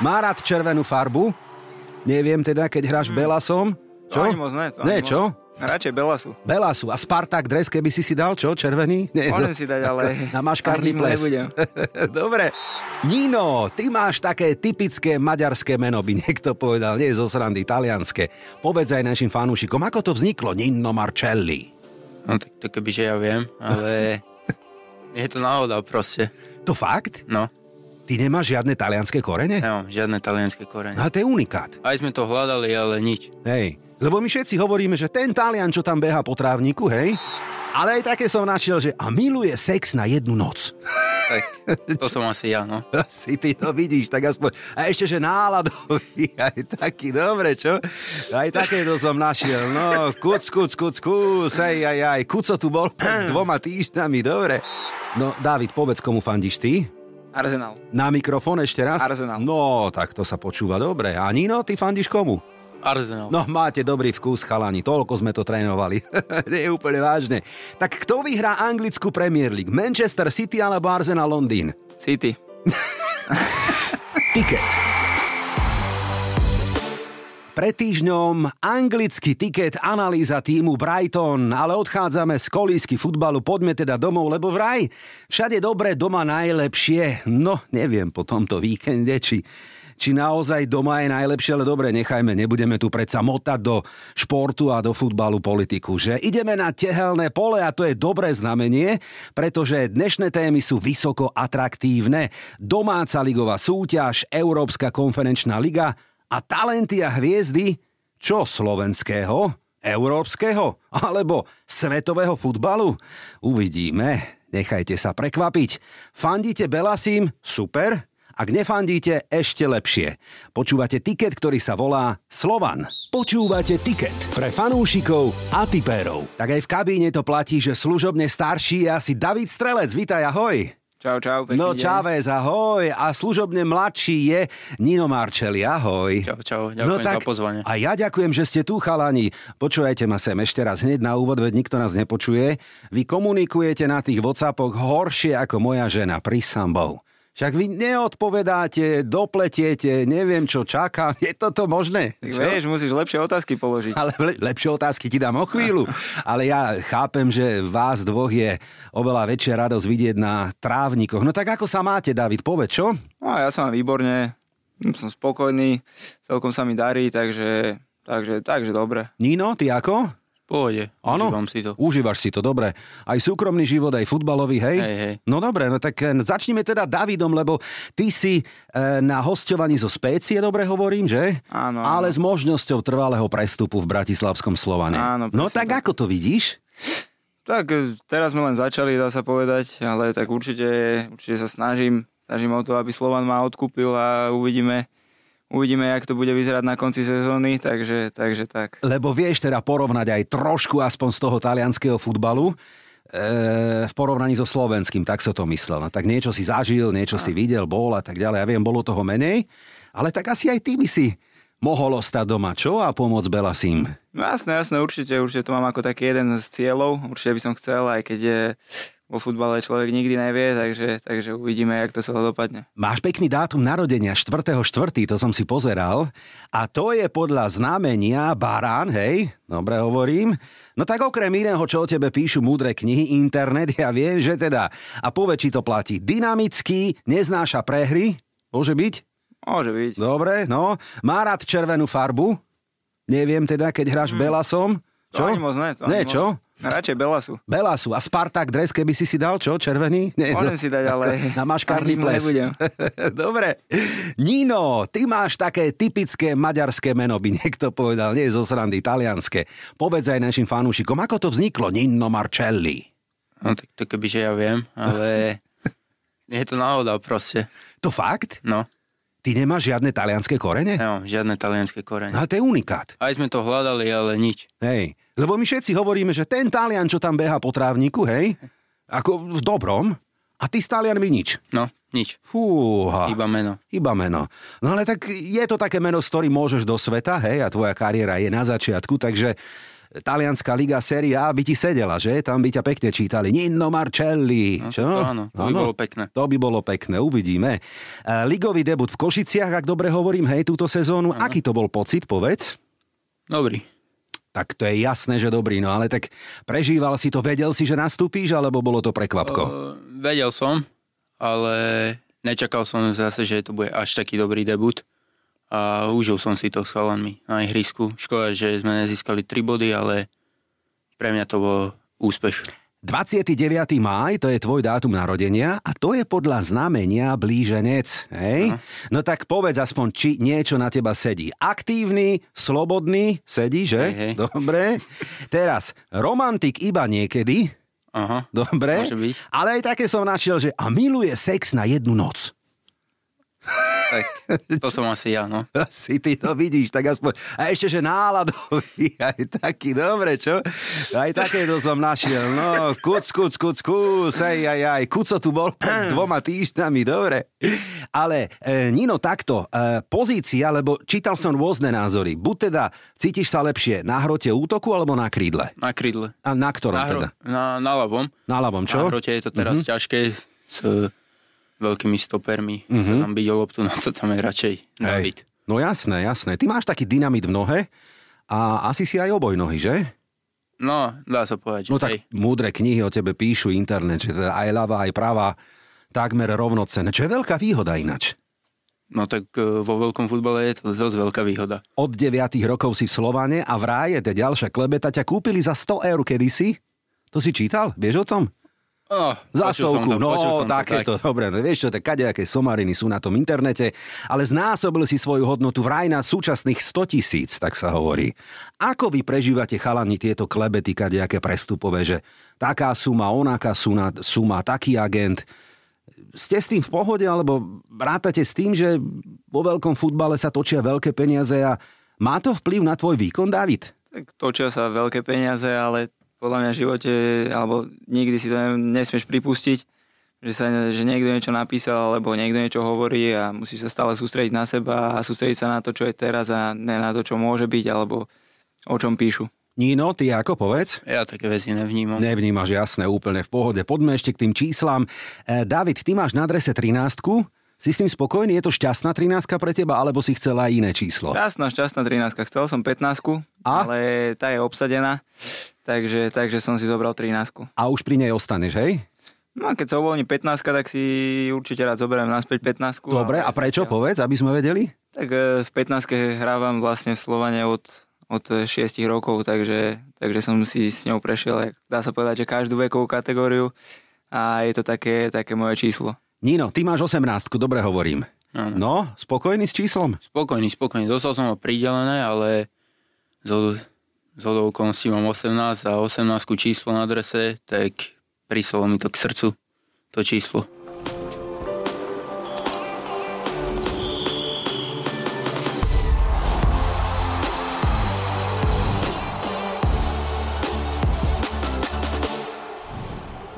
Má rád červenú farbu? Neviem teda, keď hráš Belasom. To ani moc ne, to Ne, ani moc. čo? Radšej Belasu. Belasu. A Spartak dres, keby si si dal, čo? Červený? Nie, Môžem si dať, ale Na maškárny ples. nebudem. Dobre. Nino, ty máš také typické maďarské meno, by niekto povedal, nie zo srandy, talianské. Povedz aj našim fanúšikom, ako to vzniklo, Nino Marcelli. No tak to kebyže ja viem, ale je to náhoda proste. To fakt? No, Ty nemáš žiadne talianské korene? nemám žiadne talianské korene. No, to je unikát. Aj sme to hľadali, ale nič. Hej, lebo my všetci hovoríme, že ten Talian, čo tam beha po trávniku, hej, ale aj také som našiel, že a miluje sex na jednu noc. Tak, to som asi ja, no. Si ty to vidíš, tak aspoň. A ešte, že náladový, aj taký, dobre, čo? Aj takéto som našiel. No, kuc, kuc, kuc, kuc, aj, aj, aj. Kuco tu bol pred dvoma týždňami, dobre. No, David, povedz, komu fandíš ty? Arsenal. Na mikrofón ešte raz? Arsenal. No, tak to sa počúva dobre. A Nino, ty fandíš komu? Arsenal. No, máte dobrý vkus, chalani, toľko sme to trénovali. Nie je úplne vážne. Tak kto vyhrá anglickú Premier League? Manchester City alebo Arsenal Londýn? City. Tiket. Pred týždňom anglický tiket, analýza týmu Brighton, ale odchádzame z kolísky futbalu, poďme teda domov, lebo vraj všade dobre, doma najlepšie. No, neviem po tomto víkende, či, či naozaj doma je najlepšie, ale dobre, nechajme, nebudeme tu predsa motať do športu a do futbalu politiku, že ideme na tehelné pole a to je dobré znamenie, pretože dnešné témy sú vysoko atraktívne. Domáca ligová súťaž, Európska konferenčná liga a talenty a hviezdy, čo slovenského, európskeho alebo svetového futbalu? Uvidíme. Nechajte sa prekvapiť. Fandíte Belasím? Super. Ak nefandíte, ešte lepšie. Počúvate tiket, ktorý sa volá Slovan. Počúvate tiket pre fanúšikov a tipérov. Tak aj v kabíne to platí, že služobne starší je asi David Strelec. Vítaj, ahoj. Čau, čau. Pekný No deň. Chávez, ahoj. A služobne mladší je Nino Marčeli, ahoj. Čau, čau, ďakujem za pozvanie. A ja ďakujem, že ste tu, chalani. Počúvajte ma sem ešte raz hneď na úvod, veď nikto nás nepočuje. Vy komunikujete na tých Whatsappoch horšie ako moja žena pri sambou. Však vy neodpovedáte, dopletiete, neviem čo čakám. Je toto možné? Čo? vieš, musíš lepšie otázky položiť. Ale le- lepšie otázky ti dám o chvíľu. Ale ja chápem, že vás dvoch je oveľa väčšia radosť vidieť na trávnikoch. No tak ako sa máte, David, povedz, čo? No ja som výborne, som spokojný, celkom sa mi darí, takže, takže, takže dobre. Nino, ty ako? Pohode, Áno? užívam si to. Užívaš si to, dobre. Aj súkromný život, aj futbalový, hej? Hej, hej. No dobre, no tak eh, začnime teda Davidom, lebo ty si e, na hosťovaní zo Spécie, dobre hovorím, že? Áno, áno. Ale s možnosťou trvalého prestupu v Bratislavskom Slovane. Áno, no tak, tak. ako to vidíš? Tak e, teraz sme len začali, dá sa povedať, ale tak určite, určite sa snažím, snažím o to, aby Slovan ma odkúpil a uvidíme, uvidíme, jak to bude vyzerať na konci sezóny, takže, takže tak. Lebo vieš teda porovnať aj trošku aspoň z toho talianského futbalu, e, v porovnaní so slovenským, tak som to myslel. No, tak niečo si zažil, niečo si videl, bol a tak ďalej. Ja viem, bolo toho menej, ale tak asi aj ty by si mohol ostať doma, čo? A pomôcť Belasím. No jasné, jasné, určite, určite to mám ako taký jeden z cieľov, určite by som chcel, aj keď je vo futbale človek nikdy nevie, takže, takže uvidíme, jak to celé dopadne. Máš pekný dátum narodenia, 4.4., to som si pozeral. A to je podľa znamenia Barán, hej? Dobre hovorím. No tak okrem iného, čo o tebe píšu múdre knihy, internet, ja viem, že teda. A či to platí. Dynamický, neznáša prehry, môže byť? Môže byť. Dobre, no. Má rád červenú farbu? Neviem teda, keď hráš Belasom. Hmm. To ani moc ne. To Ne, ani moc. Radšej Belasu. Belasu. A Spartak dres, keby si si dal, čo? Červený? Nie, Môžem si dať, ale Na maškárny ples. nebudem. Dobre. Nino, ty máš také typické maďarské meno, by niekto povedal, nie zo srandy, talianské. Povedz aj našim fanúšikom, ako to vzniklo, Nino Marcelli. No tak to kebyže ja viem, ale je to náhoda proste. To fakt? No, Ty nemáš žiadne talianské korene? nemám žiadne talianské korene. Ale to je unikát. Aj sme to hľadali, ale nič. Hej, lebo my všetci hovoríme, že ten Talian, čo tam beha po trávniku, hej, ako v dobrom, a ty s Talianmi nič. No, nič. Fúha. Iba meno. Iba meno. No ale tak je to také meno, s ktorým môžeš do sveta, hej, a tvoja kariéra je na začiatku, takže talianská liga Serie A by ti sedela, že? Tam by ťa pekne čítali. Nino Marcelli. No, čo? to áno, to by bolo pekné. To by bolo pekné, uvidíme. E, Ligový debut v Košiciach, ak dobre hovorím, hej, túto sezónu. Áno. Aký to bol pocit, povedz? Dobrý. Tak to je jasné, že dobrý, no ale tak prežíval si to, vedel si, že nastúpíš, alebo bolo to prekvapko? Uh, vedel som, ale nečakal som zase, že to bude až taký dobrý debut. A užil som si to s chalanmi na ihrisku. Škoda, že sme nezískali 3 body, ale pre mňa to bol úspech. 29. máj, to je tvoj dátum narodenia a to je podľa znamenia blíženec, hej? No tak povedz aspoň, či niečo na teba sedí. Aktívny, slobodný, sedí, že? Hej, hej. Dobre. Teraz, romantik iba niekedy, Aha, dobre? Ale aj také som našiel, že a miluje sex na jednu noc. Tak to som asi ja, no. Si ty to vidíš, tak aspoň. A ešte, že náladový, aj taký, dobre, čo? Aj takéto som našiel, no, kuc, kuc, kuc, kuc, aj, aj, aj, kuco tu bol pred dvoma týždňami, dobre. Ale, e, Nino, takto, e, pozícia, lebo čítal som rôzne názory. Buď teda cítiš sa lepšie na hrote útoku, alebo na krídle? Na krídle. A na ktorom Na, hro, teda? na, na ľavom. Na ľavom, čo? Na hrote je to teraz mm-hmm. ťažké s veľkými stopermi. Mhm. Mm-hmm. Tam byť o loptu, na to tam je radšej David. No jasné, jasné. Ty máš taký dynamit v nohe a asi si aj oboj nohy, že? No, dá sa povedať, No hej. tak múdre knihy o tebe píšu internet, že teda aj ľavá, aj pravá takmer rovnocené. Čo je veľká výhoda inač. No tak e, vo veľkom futbale je to dosť veľká výhoda. Od 9 rokov si v Slovane a v ráje, tá ďalšia klebeta, ťa kúpili za 100 eur kedysi. To si čítal? Vieš o tom? Oh, Za stovku, to, no takéto, dobre, no vieš čo, tak kadejaké somariny sú na tom internete, ale znásobil si svoju hodnotu vraj na súčasných 100 tisíc, tak sa hovorí. Ako vy prežívate chalani tieto klebety, kadejaké prestupové, že taká suma, onaká suma, suma, taký agent, ste s tým v pohode, alebo rátate s tým, že vo veľkom futbale sa točia veľké peniaze a má to vplyv na tvoj výkon, David? Tak točia sa veľké peniaze, ale podľa mňa v živote, alebo nikdy si to nesmieš pripustiť, že, sa, že niekto niečo napísal, alebo niekto niečo hovorí a musíš sa stále sústrediť na seba a sústrediť sa na to, čo je teraz a ne na to, čo môže byť, alebo o čom píšu. Nino, ty ako povedz? Ja také veci nevnímam. Nevnímaš, jasné, úplne v pohode. Poďme ešte k tým číslam. E, David, ty máš na adrese 13 Si s tým spokojný? Je to šťastná 13 pre teba, alebo si chcela iné číslo? Šťastná, šťastná 13. Chcel som 15, A? ale tá je obsadená, takže, takže som si zobral 13. A už pri nej ostaneš, hej? No a keď sa uvoľní 15, tak si určite rád zoberiem naspäť 15. Dobre, a prečo? Povedz, aby sme vedeli. Tak e, v 15 hrávam vlastne v Slovane od, od 6 rokov, takže, takže som si s ňou prešiel, dá sa povedať, že každú vekovú kategóriu a je to také, také moje číslo. Nino, ty máš 18, dobre hovorím. Áno. No, spokojný s číslom? Spokojný, spokojný. Dostal som ho pridelené, ale z okolností mám 18 a 18 číslo na adrese, tak prísalo mi to k srdcu, to číslo.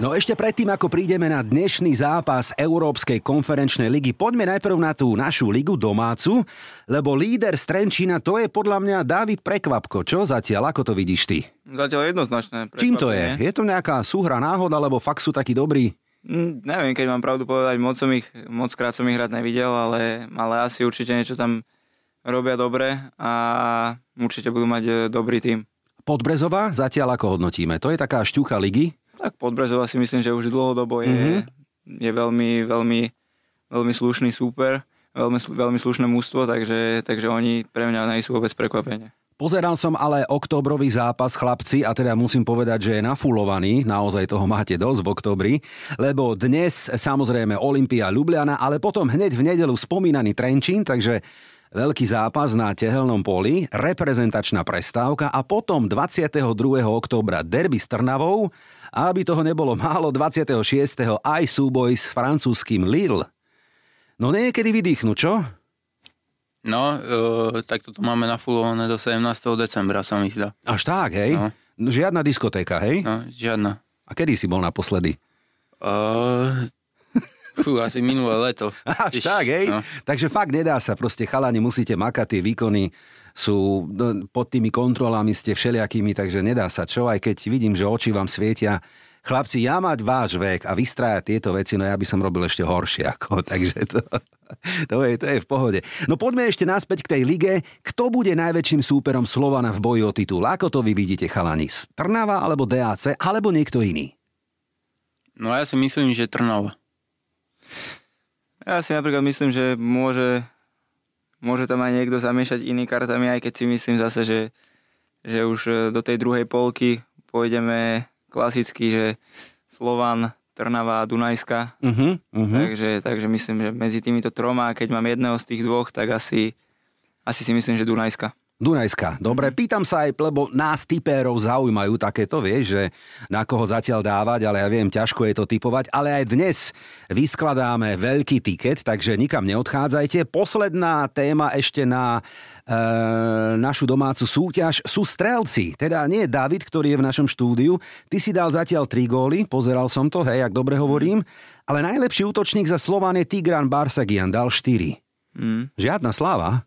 No ešte predtým, ako prídeme na dnešný zápas Európskej konferenčnej ligy, poďme najprv na tú našu ligu domácu, lebo líder z Trenčína to je podľa mňa David Prekvapko. Čo zatiaľ, ako to vidíš ty? Zatiaľ jednoznačné. Čím to je? prekvapenie. Je to nejaká súhra náhoda, alebo fakt sú takí dobrí? Mm, neviem, keď mám pravdu povedať, moc, som ich, moc krát som ich hrať nevidel, ale, ale asi určite niečo tam robia dobre a určite budú mať e, dobrý tým. Podbrezová zatiaľ ako hodnotíme? To je taká šťucha ligy? Tak Podbrezova si myslím, že už dlhodobo je, Mhm. je veľmi, veľmi, veľmi slušný súper, veľmi, veľmi slušné mústvo, takže, takže oni pre mňa nejsú vôbec prekvapenie. Pozeral som ale oktobrový zápas chlapci a teda musím povedať, že je nafulovaný, naozaj toho máte dosť v oktobri, lebo dnes samozrejme Olympia Ljubljana, ale potom hneď v nedelu spomínaný Trenčín, takže veľký zápas na tehelnom poli, reprezentačná prestávka a potom 22. októbra derby s Trnavou a aby toho nebolo málo, 26. aj súboj s francúzským Lille. No niekedy vydýchnu, čo? No, e, tak toto máme nafulované do 17. decembra, sa mi zdá. Až tak, hej? No. Žiadna diskotéka, hej? No, žiadna. A kedy si bol naposledy? Uh, fú, asi minulé leto. Až Iš, tak, hej? No. Takže fakt nedá sa, proste chalani musíte makať tie výkony sú no, pod tými kontrolami, ste všelijakými, takže nedá sa čo, aj keď vidím, že oči vám svietia. Chlapci, ja mať váš vek a vystrájať tieto veci, no ja by som robil ešte horšie ako, takže to, to, je, to je v pohode. No poďme ešte naspäť k tej lige. Kto bude najväčším súperom Slovana v boji o titul? Ako to vy vidíte, chalani? Trnava alebo DAC, alebo niekto iný? No ja si myslím, že Trnava. Ja si napríklad myslím, že môže, môže tam aj niekto zamiešať iný kartami, aj keď si myslím zase, že, že už e, do tej druhej polky pôjdeme klasicky, že Slovan, Trnava a Dunajska. Uh-huh, uh-huh. Takže, takže myslím, že medzi týmito troma, keď mám jedného z tých dvoch, tak asi, asi si myslím, že Dunajska. Dunajska. Dobre, pýtam sa aj, lebo nás typérov zaujímajú takéto, vieš, že na koho zatiaľ dávať, ale ja viem, ťažko je to typovať, ale aj dnes vyskladáme veľký tiket, takže nikam neodchádzajte. Posledná téma ešte na e, našu domácu súťaž sú strelci. Teda nie David, ktorý je v našom štúdiu. Ty si dal zatiaľ tri góly, pozeral som to, hej, ak dobre hovorím. Ale najlepší útočník za Slován je Tigran Barsagian, dal 4. Mm. Žiadna sláva.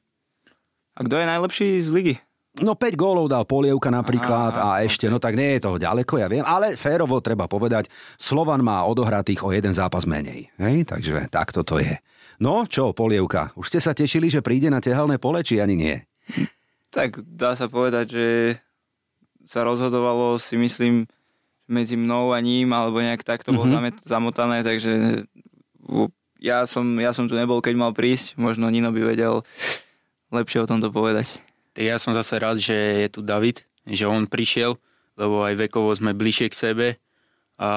A kto je najlepší z ligy? No 5 gólov dal Polievka napríklad Aha, a ešte, okay. no tak nie je toho ďaleko, ja viem, ale férovo treba povedať, Slovan má odohratých o jeden zápas menej. Hej? Takže takto to je. No čo, Polievka, už ste sa tešili, že príde na tehelné pole, či ani nie? Tak dá sa povedať, že sa rozhodovalo si myslím medzi mnou a ním, alebo nejak takto bolo mm-hmm. zamotané, takže ja som, ja som tu nebol, keď mal prísť, možno Nino by vedel lepšie o tomto povedať. Ja som zase rád, že je tu David, že on prišiel, lebo aj vekovo sme bližšie k sebe a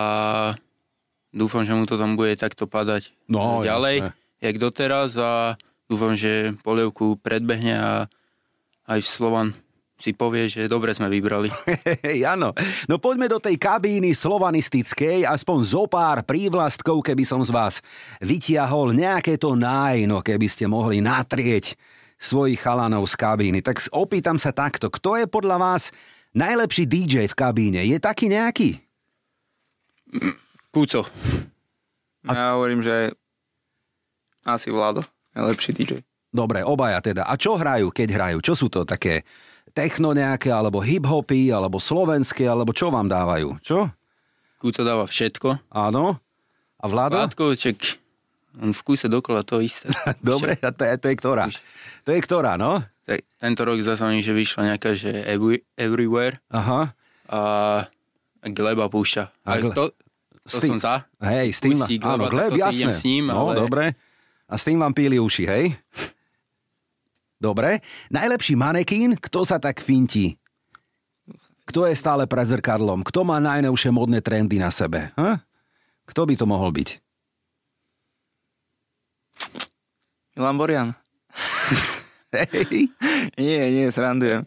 dúfam, že mu to tam bude takto padať no, ďalej, jasné. jak doteraz a dúfam, že polievku predbehne a aj Slovan si povie, že dobre sme vybrali. Áno. No poďme do tej kabíny slovanistickej, aspoň zo pár prívlastkov, keby som z vás vytiahol nejaké to nájno, keby ste mohli natrieť svojich chalanov z kabíny. Tak opýtam sa takto, kto je podľa vás najlepší DJ v kabíne? Je taký nejaký? Kúco. A... Ja hovorím, že asi Vlado, najlepší DJ. Dobre, obaja teda. A čo hrajú, keď hrajú? Čo sú to také techno nejaké, alebo hip-hopy, alebo slovenské, alebo čo vám dávajú? Čo? Kúco dáva všetko. Áno. A Vlado? Vládko, ček, on v kúse dokola to isté. Dobre, a to je, to je ktorá? To je ktorá, no? Tento rok zase že vyšla nejaká, že every, Everywhere. Aha. A Gleba púšťa. A gle... to, to tým, som za. Hej, s tým, Gleba, áno, Gleb, jasne. s ním, no, ale... dobre. A s tým vám píli uši, hej? Dobre. Najlepší manekín, kto sa tak fintí? Kto je stále pred zrkadlom? Kto má najnovšie modné trendy na sebe? Ha? Kto by to mohol byť? Milan Borian. nie, nie, srandujem.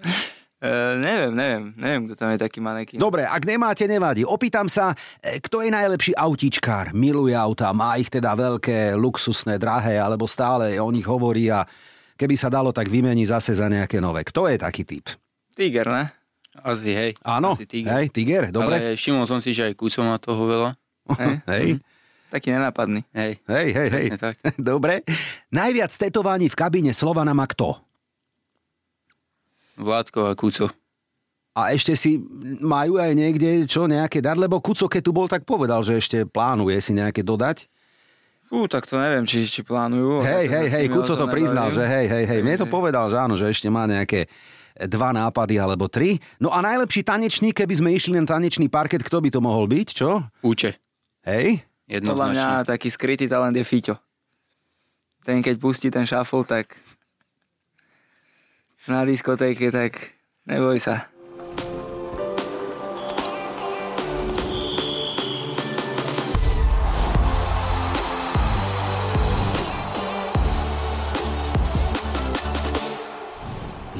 Uh, neviem, neviem, neviem, kto tam je taký manekín. Dobre, ak nemáte, nevadí. Opýtam sa, e, kto je najlepší autičkár? Miluje auta, má ich teda veľké, luxusné, drahé, alebo stále o nich hovorí a keby sa dalo, tak vymení zase za nejaké nové. Kto je taký typ? Tiger, ne? Asi, hej. Áno, Asi tiger. hej, tiger, dobre. Ale všimol som si, že aj Kuco má toho veľa. Hej. hej. Taký nenápadný. Hej, hej, hej. hej. Tak. Dobre. Najviac tetovaní v kabíne Slovana má kto? Vládko a Kuco. A ešte si majú aj niekde čo, nejaké dar, lebo Kuco, keď tu bol, tak povedal, že ešte plánuje si nejaké dodať. Fú, tak to neviem, či ešte plánujú. Hej, hej, hej, Kuco to priznal, že hej, hej, hej. Mne to povedal, že áno, že ešte má nejaké dva nápady alebo tri. No a najlepší tanečník, keby sme išli na tanečný parket, kto by to mohol byť, čo? Uče. Hej? Podľa mňa taký skrytý talent je Fiťo. Ten keď pustí ten shuffle, tak na diskotéke, tak neboj sa.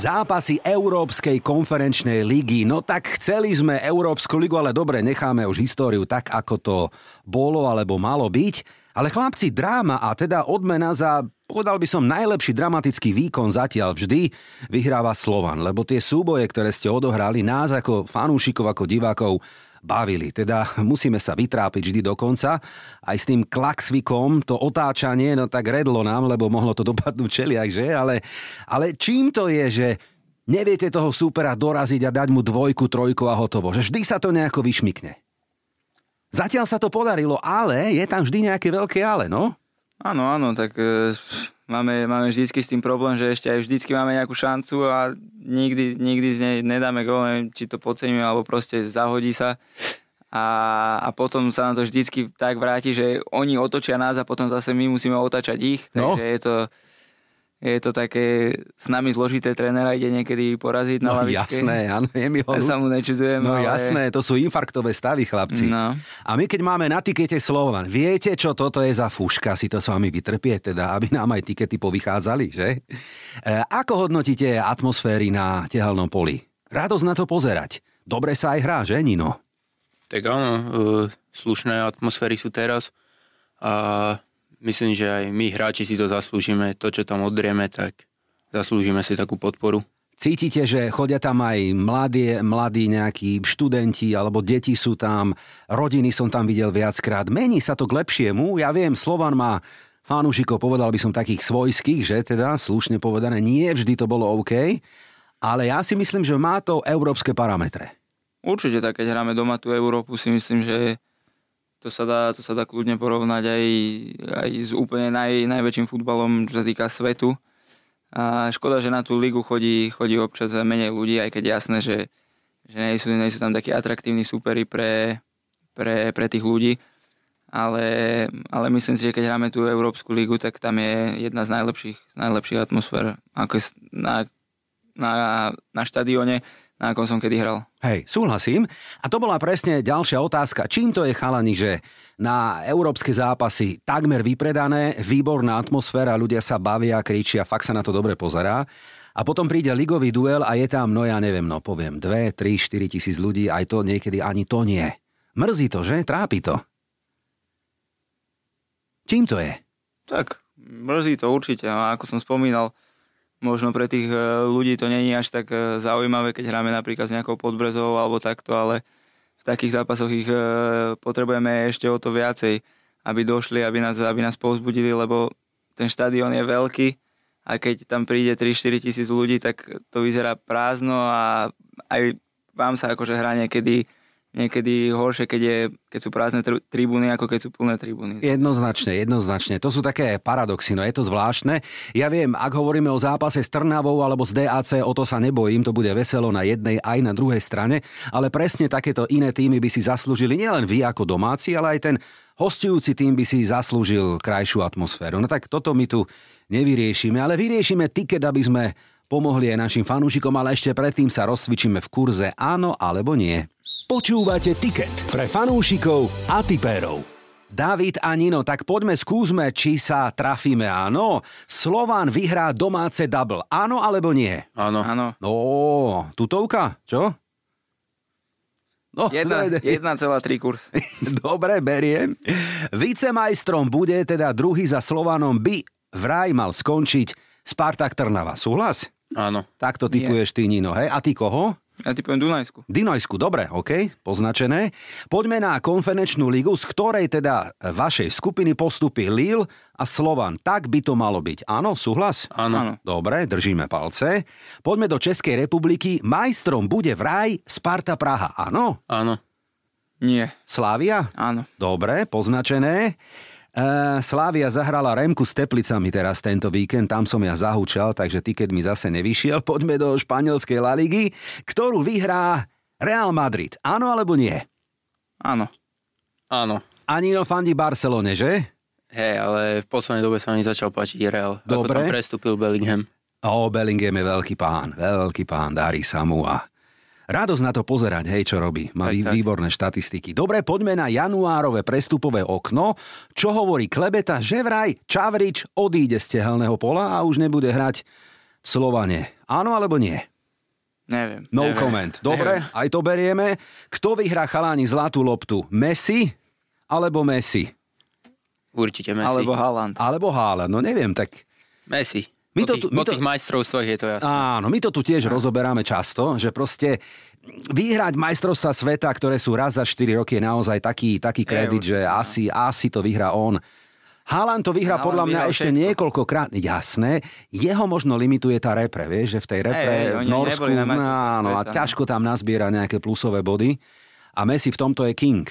Zápasy Európskej konferenčnej ligy. No tak chceli sme Európsku ligu, ale dobre, necháme už históriu tak, ako to bolo alebo malo byť. Ale chlapci, dráma a teda odmena za, povedal by som, najlepší dramatický výkon zatiaľ vždy vyhráva Slovan, lebo tie súboje, ktoré ste odohrali, nás ako fanúšikov, ako divákov, bavili. Teda musíme sa vytrápiť vždy do konca. Aj s tým klaxvikom, to otáčanie, no tak redlo nám, lebo mohlo to dopadnúť čeliak, že? Ale, ale čím to je, že neviete toho súpera doraziť a dať mu dvojku, trojku a hotovo. Že vždy sa to nejako vyšmikne. Zatiaľ sa to podarilo, ale je tam vždy nejaké veľké ale, no? Áno, áno, tak e, máme, máme vždycky s tým problém, že ešte aj vždycky máme nejakú šancu a nikdy, nikdy z nej nedáme gól, neviem, či to podceníme, alebo proste zahodí sa. A, a potom sa nám to vždycky tak vráti, že oni otočia nás a potom zase my musíme otačať ich, No. takže je to, je to také s nami zložité trénera ide niekedy poraziť na No lavičke. jasné, áno, je mi ho... Ja sa mu nečudujem, No ale... jasné, to sú infarktové stavy, chlapci. No. A my keď máme na tikete Slovan, viete, čo toto je za fuška, si to s vami vytrpie, teda, aby nám aj tikety povychádzali, že? E, ako hodnotíte atmosféry na tehalnom poli? Radosť na to pozerať. Dobre sa aj hrá, že, Nino? Tak áno, e, slušné atmosféry sú teraz a myslím, že aj my hráči si to zaslúžime, to čo tam odrieme, tak zaslúžime si takú podporu. Cítite, že chodia tam aj mladí, mladí nejakí študenti alebo deti sú tam, rodiny som tam videl viackrát. Mení sa to k lepšiemu. Ja viem, Slovan má fanúšikov, povedal by som takých svojských, že teda slušne povedané, nie vždy to bolo OK, ale ja si myslím, že má to európske parametre. Určite tak, keď hráme doma tú Európu, si myslím, že to sa dá, to sa dá kľudne porovnať aj, aj s úplne naj, najväčším futbalom, čo sa týka svetu. A škoda, že na tú ligu chodí, chodí občas menej ľudí, aj keď jasné, že, že nie, sú, nie sú tam takí atraktívni súperi pre, pre, pre tých ľudí. Ale, ale myslím si, že keď hráme tú Európsku ligu, tak tam je jedna z najlepších, z najlepších atmosfér ako na, na, na štadióne, na akom som kedy hral. Hej, súhlasím. A to bola presne ďalšia otázka. Čím to je chalani, že na európske zápasy takmer vypredané, výborná atmosféra, ľudia sa bavia, kričia, fakt sa na to dobre pozerá. A potom príde ligový duel a je tam, no ja neviem, no poviem, 2, 3, 4 tisíc ľudí, aj to niekedy ani to nie. Mrzí to, že? Trápi to. Čím to je? Tak, mrzí to určite. A ako som spomínal, možno pre tých e, ľudí to není až tak e, zaujímavé, keď hráme napríklad s nejakou podbrezou alebo takto, ale v takých zápasoch ich e, potrebujeme ešte o to viacej, aby došli, aby nás, aby nás povzbudili, lebo ten štadión je veľký a keď tam príde 3-4 tisíc ľudí, tak to vyzerá prázdno a aj vám sa akože hrá niekedy niekedy horšie, keď, je, keď sú prázdne tr- tribúny, ako keď sú plné tribúny. Jednoznačne, jednoznačne. To sú také paradoxy, no je to zvláštne. Ja viem, ak hovoríme o zápase s Trnavou alebo s DAC, o to sa nebojím, to bude veselo na jednej aj na druhej strane, ale presne takéto iné týmy by si zaslúžili nielen vy ako domáci, ale aj ten hostujúci tým by si zaslúžil krajšiu atmosféru. No tak toto my tu nevyriešime, ale vyriešime tiket, aby sme pomohli aj našim fanúšikom, ale ešte predtým sa rozcvičíme v kurze áno alebo nie. Počúvate tiket pre fanúšikov a tipérov. David a Nino, tak poďme skúsme, či sa trafíme. Áno, Slován vyhrá domáce double. Áno alebo nie? Áno. Áno. No, tutovka, čo? No, Jedna- 1,3 kurz. Dobre, beriem. Vicemajstrom bude teda druhý za Slovanom by vraj mal skončiť Spartak Trnava. Súhlas? Áno. Takto typuješ ty, Nino, hej? A ty koho? Ja typujem Dunajsku. Dinojsku, dobre, OK, poznačené. Poďme na konferenčnú ligu, z ktorej teda vašej skupiny postupí Lille a Slovan. Tak by to malo byť. Áno, súhlas? Áno. Dobre, držíme palce. Poďme do Českej republiky. Majstrom bude vraj Sparta Praha. Áno? Áno. Nie. Slávia? Áno. Dobre, poznačené. E, Slávia zahrala Remku s Teplicami teraz tento víkend, tam som ja zahúčal, takže tiket mi zase nevyšiel. Poďme do španielskej La Ligy, ktorú vyhrá Real Madrid. Áno alebo nie? Áno. Áno. Anino fandí Barcelone, že? Hej, ale v poslednej dobe sa mi začal páčiť Real. Ako Dobre. tam prestúpil Bellingham. O, Bellingham je veľký pán, veľký pán, darí sa mu a radosť na to pozerať, hej, čo robí. Má Tak, vý- tak. výborné štatistiky. Dobre, poďme na januárové prestupové okno. Čo hovorí Klebeta, že vraj Čavrič odíde z tehelného pola a už nebude hrať v Slovane. Áno alebo nie? Neviem. No Neviem. comment. Dobre, aj to berieme. Kto vyhrá chaláni zlatú loptu? Messi alebo Messi? Určite Messi. Alebo Haaland. Alebo Haaland? No neviem, tak Messi. My to tých, my po to- tých majstrovstvách je to jasné. Áno, my to tu tiež rozoberáme často, že proste vyhrať majstrovstva sveta, ktoré sú raz za 4 roky, je naozaj taký, taký kredit, že asi, asi to vyhrá on. Haaland to vyhrá Haaland podľa mňa ešte všetko. niekoľkokrát. Jasné, jeho možno limituje tá repre, vieš, že v tej repre hej, v Norsku, majstrovstvách áno, a sveta. ťažko tam nazbiera nejaké plusové body. A Messi v tomto je king.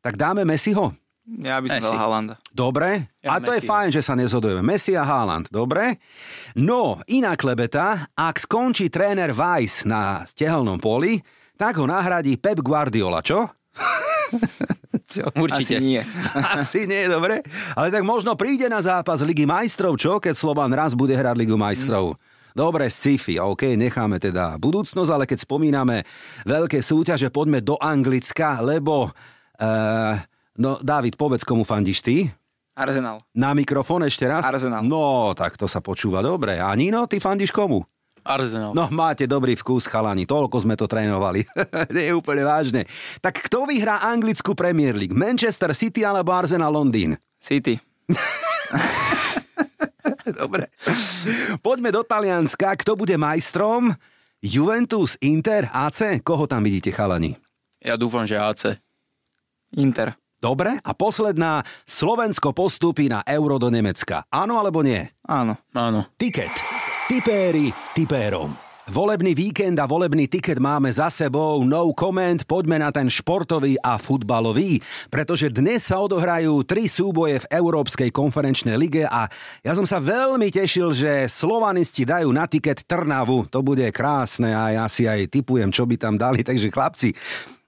Tak dáme Messiho? Ja by som Messi. dal Halanda. Dobre, Ja a to je fajn, že sa nezhodujeme. Messi a Haaland, dobre? No, iná klebeta, ak skončí tréner Weiss na stehelnom poli, tak ho nahradí Pep Guardiola, čo? Určite. Asi nie. Asi nie, dobre. Ale tak možno príde na zápas Ligy majstrov, čo? Keď Slovan raz bude hrať Ligu majstrov. Dobre, sci-fi, OK, necháme teda budúcnosť, ale keď spomíname veľké súťaže, poďme do Anglicka, lebo... Uh, no, David, povedz, komu fandíš ty? Arsenal. Na mikrofón ešte raz? Arsenal. No, tak to sa počúva dobre. A Nino, ty fandíš komu? Arsenal. No, máte dobrý vkus, chalani. Toľko sme to trénovali. Nie je úplne vážne. Tak kto vyhrá anglickú Premier League? Manchester City alebo Arsenal Londýn? City. Dobre. Poďme do Talianska. Kto bude majstrom? Juventus, Inter, AC? Koho tam vidíte, chalani? Ja dúfam, že AC. Inter. Dobre. A posledná. Slovensko postúpi na Euro do Nemecka. Áno alebo nie? Áno. Áno. Tiket. Tipéri tipérom. Volebný víkend a volebný tiket máme za sebou. No comment, poďme na ten športový a futbalový, pretože dnes sa odohrajú tri súboje v Európskej konferenčnej lige a ja som sa veľmi tešil, že slovanisti dajú na tiket Trnavu. To bude krásne a ja si aj typujem, čo by tam dali. Takže chlapci,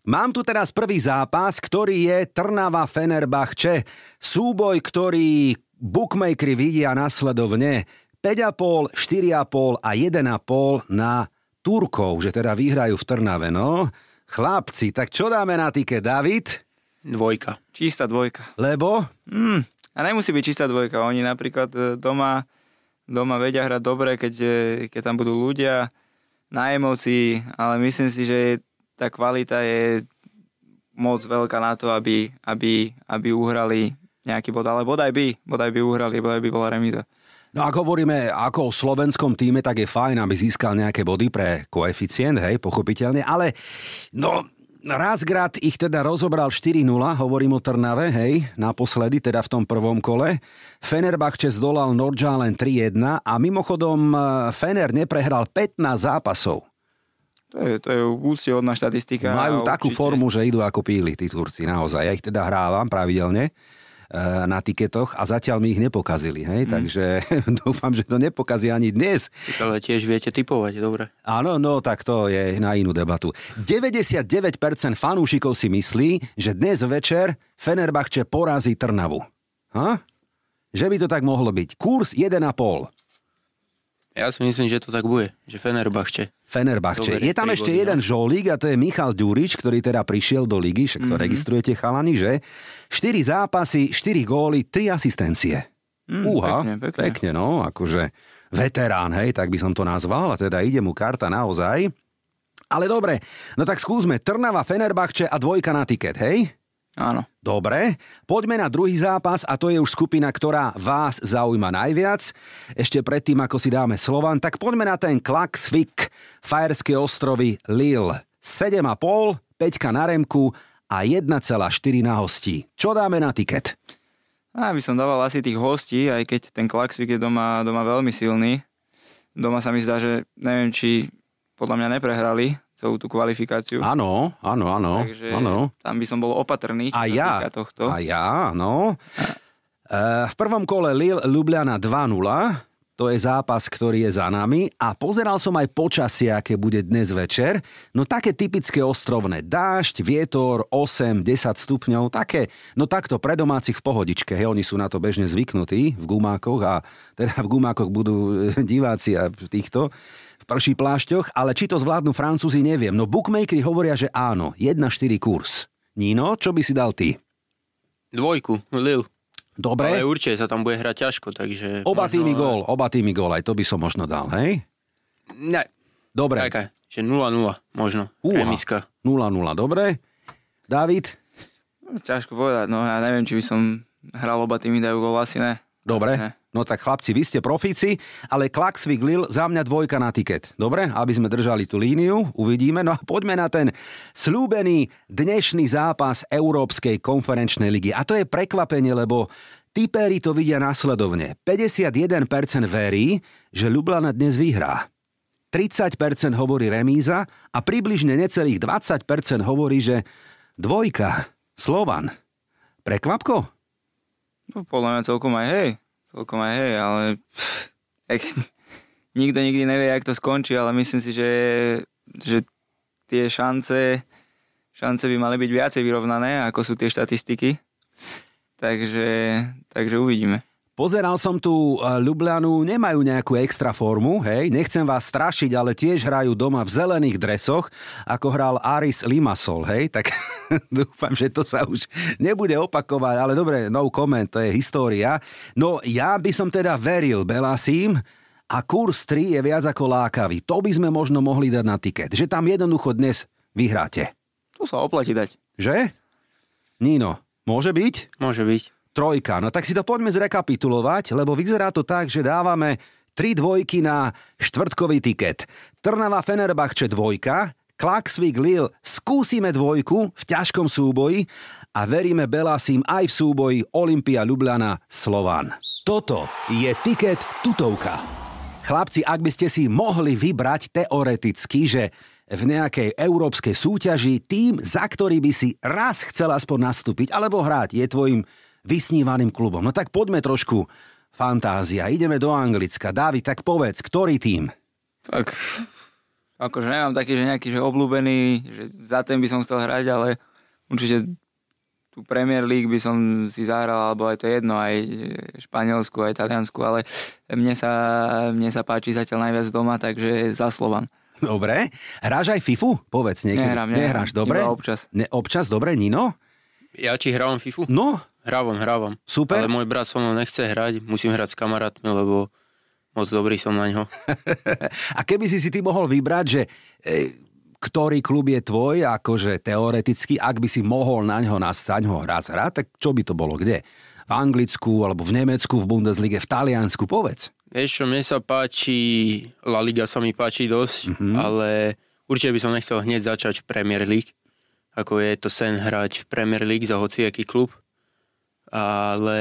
Mám tu teraz prvý zápas, ktorý je Trnava Fenerbahče. Súboj, ktorý bookmakery vidia nasledovne 5,5, 4,5 a 1,5 na Turkov, že teda vyhrajú v Trnave. No, chlapci, tak čo dáme na tiket, David? Dvojka. Čistá dvojka. Lebo? Mm. A nemusí byť čistá dvojka. Oni napríklad e, doma, doma vedia hrať dobre, keď, e, keď tam budú ľudia na emócii, ale myslím si, že tá kvalita je moc veľká na to, aby, aby, aby uhrali nejaký bod. Ale bodaj by, bodaj by uhrali, bodaj by bola remíza. No ak hovoríme ako o slovenskom týme, tak je fajn, aby získal nejaké body pre koeficient, hej, pochopiteľne, ale no Razgrad ich teda rozobral 4-0, hovorím o Trnave, hej, naposledy, teda v tom prvom kole. Fenerbahče zdolal Nordjalen 3-1 a mimochodom eh, Fener neprehral 15 zápasov. To je, to je úctihodná štatistika. Majú takú určite- formu, že idú ako píli, tí Turci, naozaj. Ja ich teda hrávam pravidelne eh, na tiketoch a zatiaľ mi ich nepokazili, hej, takže dúfam, že to nepokazí ani dnes. Ale tiež viete typovať, dobre. Áno, no tak to je na inú debatu. 99% fanúšikov si myslí, že dnes večer Fenerbahče porazí Trnavu. Ha? Že by to tak mohlo byť. Kurs 1,5. Ja si myslím, že to tak bude. Že Fenerbahče. Fenerbahče. Dobre, Je tam ešte body, jeden no. žolík a to je Michal Ďurič, ktorý teda prišiel do ligy, však to registrujete chalani, že? 4 zápasy, 4 góly, 3 asistencie. Mm, Úha, pekne, pekne. pekne, no, akože veterán, hej, tak by som to nazval, a teda ide mu karta naozaj. Ale dobre, no tak skúsme Trnava, Fenerbahče a dvojka na tiket, hej? Áno. Dobre, poďme na druhý zápas a to je už skupina, ktorá vás zaujíma najviac. Ešte predtým, ako si dáme Slovan, tak poďme na ten Klaxvik, Fajerské ostrovy Lille. 7,5, 5 na remku a 1,4 na hostí. Čo dáme na tiket? A by som dával asi tých hostí, aj keď ten Klaxvik je doma, doma veľmi silný. Doma sa mi zdá, že neviem, či podľa mňa neprehrali celú tú kvalifikáciu. Áno, áno, áno, Takže áno. tam by som bol opatrný, čo A ja, tohto. a ja, no. Eh, V prvom kole Lille Ljubljana 2-0, to je zápas, ktorý je za nami a pozeral som aj počasie, aké bude dnes večer. No také typické ostrovné. Dážď, vietor, 8, 10 stupňov, také, no takto pre domácich v pohodičke. Hej, oni sú na to bežne zvyknutí v gumákoch a teda v gumákoch budú diváci a týchto v prší plášťoch, ale či to zvládnu Francúzi, neviem. No bookmakery hovoria, že áno, 1-4 kurz. Nino, čo by si dal ty? Dvojku, Lil. Dobre, Ale určite sa tam bude hrať ťažko, takže... oba možno- týmy gól, oba týmy gól, aj to by som možno dal, hej? Ne, Dobre, taká, že 0-0 možno. Uha. Remiska. 0-0, dobre. David? Ťažko povedať, no ja neviem, či by som hral oba týmy dajú gol, asi ne. Dobre. Asi ne. No tak chlapci, vy ste profíci, ale Klaxvik Lille za mňa dvojka na tiket. Dobre, aby sme držali tú líniu, uvidíme. No a poďme na ten slúbený dnešný zápas Európskej konferenčnej ligy. A to je prekvapenie, lebo Tipéri to vidia následovne. 51% verí, že Ljubljana dnes vyhrá. 30% hovorí remíza a približne necelých 20% hovorí, že dvojka, Slovan. Prekvapko? No, podľa mňa celkom aj hej. Celkom aj hej, ale jak, nikto nikdy nevie, jak to skončí, ale myslím si, že, že tie šance, šance by mali byť viacej vyrovnané, ako sú tie štatistiky. Takže, takže uvidíme. Pozeral som tu e, Ljubljanu, nemajú nejakú extra formu, hej, nechcem vás strašiť, ale tiež hrajú doma v zelených dresoch, ako hral Aris Limassol, hej, tak dúfam, že to sa už nebude opakovať, ale dobre, no comment, to je história. No ja by som teda veril Belasím, a kurz 3 je viac ako lákavý. To by sme možno mohli dať na tiket, že tam jednoducho dnes vyhráte. Tu sa oplatí dať. Že? Nino, môže byť? Môže byť. Trojka. No tak si to poďme zrekapitulovať, lebo vyzerá to tak, že dávame tri dvojky na štvrtkový tiket. Trnava Fenerbahče dvojka, Klaxvik Lille skúsime dvojku v ťažkom súboji a veríme Belasím aj v súboji Olympia Ljubljana Slovan. Toto je tiket tutovka. Chlapci, ak by ste si mohli vybrať teoreticky, že v nejakej európskej súťaži tým, za ktorý by si raz chcel aspoň nastúpiť alebo hrať, je tvojim vysnívaným klubom. No tak poďme trošku fantázia. Ideme do Anglicka. Dávid, tak povedz, ktorý tým? Tak, akože nemám taký, že nejaký že obľúbený, že za ten by som chcel hrať, ale určite tú Premier League by som si zahral, alebo aj to jedno, aj Španielsku, aj Taliansku, ale mne sa, mne sa páči zatiaľ najviac doma, takže za Slovan. Dobre. Hráš aj FIFU? Povedz niekedy. Nehrám, nehrám. Nehráš, dobre? Iba občas. Ne, občas, dobre, Nino? Ja či hrávam FIFU? No. Hrávam, hrávam. Super. Ale môj brat so mnou nechce hrať, musím hrať s kamarátmi, lebo moc dobrý som na ňo. A keby si si ty mohol vybrať, že e, ktorý klub je tvoj, akože teoreticky, ak by si mohol na ňo nastať, ho raz hrať, tak čo by to bolo? Kde? V Anglicku, alebo v Nemecku, v Bundeslige, v Taliansku, povedz. Vieš čo, mne sa páči, La Liga sa mi páči dosť, mm-hmm. ale určite by som nechcel hneď začať v Premier League, ako je to sen hrať v Premier League za hociaký klub, ale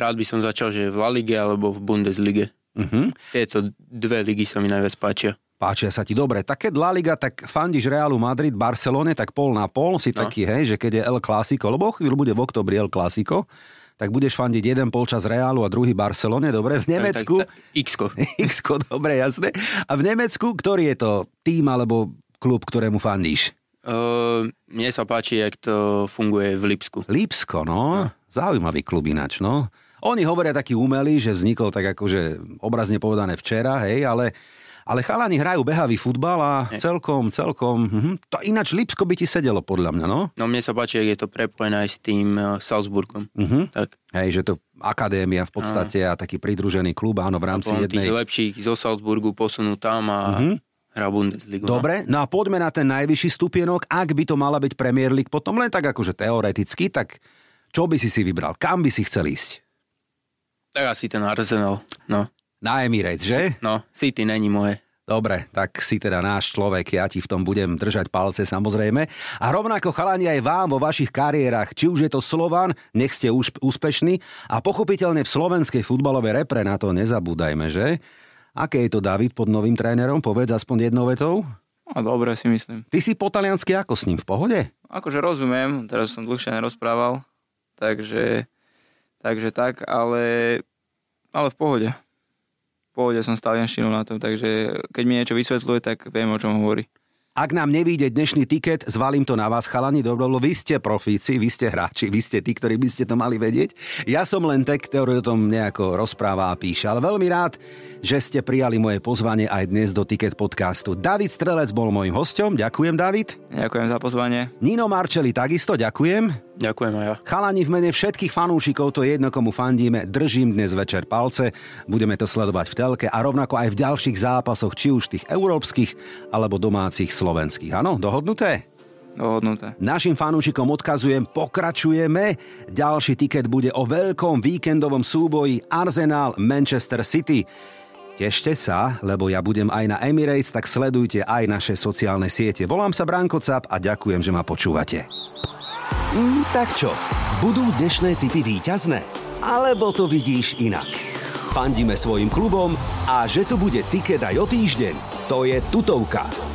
rád by som začal, že v La Lige alebo v Bundeslige. Mm-hmm. Tieto dve ligy sa mi najviac páčia páčia sa ti dobre. Tak keď La Liga, tak fandíš Realu Madrid, Barcelone, tak pol na pol si no. taký, hej, že keď je El Clásico, lebo chvíľu bude v oktobri El Clásico, tak budeš fandiť jeden polčas Reálu a druhý Barcelone, dobre? V Nemecku... Tak, tak, X-ko. X-ko, dobre, jasné. A v Nemecku, ktorý je to tým alebo klub, ktorému fandíš? Uh, mne sa páči, jak to funguje v Lipsku. Lipsko, no. no. Zaujímavý klub ináč, no. Oni hovoria taký umelý, že vznikol tak akože obrazne povedané včera, hej, ale ale chalani hrajú behavý futbal a celkom, celkom... Hm, to ináč Lipsko by ti sedelo podľa mňa, no? No mne sa páči, je to prepojené aj s tým uh, Salzburgom. Uh-huh. Tak. Hej, že to akadémia v podstate a, a taký pridružený klub, áno, v rámci jednej... tých lepších zo Salzburgu posunú tam a uh-huh. Hrá Bundesligu. No. Dobre, no a poďme na ten najvyšší stupienok. Ak by to mala byť Premier League, potom len tak akože teoreticky, tak čo by si si vybral? Kam by si chcel ísť? Tak asi ten Arsenal, no. Na Emirates, že? No, City není moje. Dobre, tak si teda náš človek, ja ti v tom budem držať palce samozrejme. A rovnako chalani aj vám vo vašich kariérach, či už je to Slovan, nech ste už úspešní a pochopiteľne v slovenskej futbalovej repre na to nezabúdajme, že? Aké je to David pod novým trénerom? Povedz aspoň jednou vetou. No, dobre si myslím. Ty si po taliansky ako s ním, v pohode? Akože rozumiem, teraz som dlhšie nerozprával, takže, takže tak, ale, ale v pohode pohode som s talianštinou na tom, takže keď mi niečo vysvetľuje, tak viem, o čom hovorí. Ak nám nevíde dnešný tiket, zvalím to na vás, chalani, dobro, vy ste profíci, vy ste hráči, vy ste tí, ktorí by ste to mali vedieť. Ja som len tek, ktorý o tom nejako rozpráva a píše, ale veľmi rád, že ste prijali moje pozvanie aj dnes do Ticket podcastu. David Strelec bol môjim hostom, ďakujem David. Ďakujem za pozvanie. Nino Marčeli takisto, ďakujem. Ďakujem aj ja. Chalani v mene všetkých fanúšikov, to je jedno, komu fandíme, držím dnes večer palce, budeme to sledovať v telke a rovnako aj v ďalších zápasoch, či už tých európskych alebo domácich slovenských. Áno, dohodnuté? Dohodnuté. Našim fanúšikom odkazujem, pokračujeme. Ďalší tiket bude o veľkom víkendovom súboji Arsenal Manchester City. Tešte sa, lebo ja budem aj na Emirates, tak sledujte aj naše sociálne siete. Volám sa Branko Cap a ďakujem, že ma počúvate. Mm, tak čo, budú dnešné typy výťazné? Alebo to vidíš inak? Fandíme svojim klubom a že tu bude tiket aj o týždeň, to je tutovka.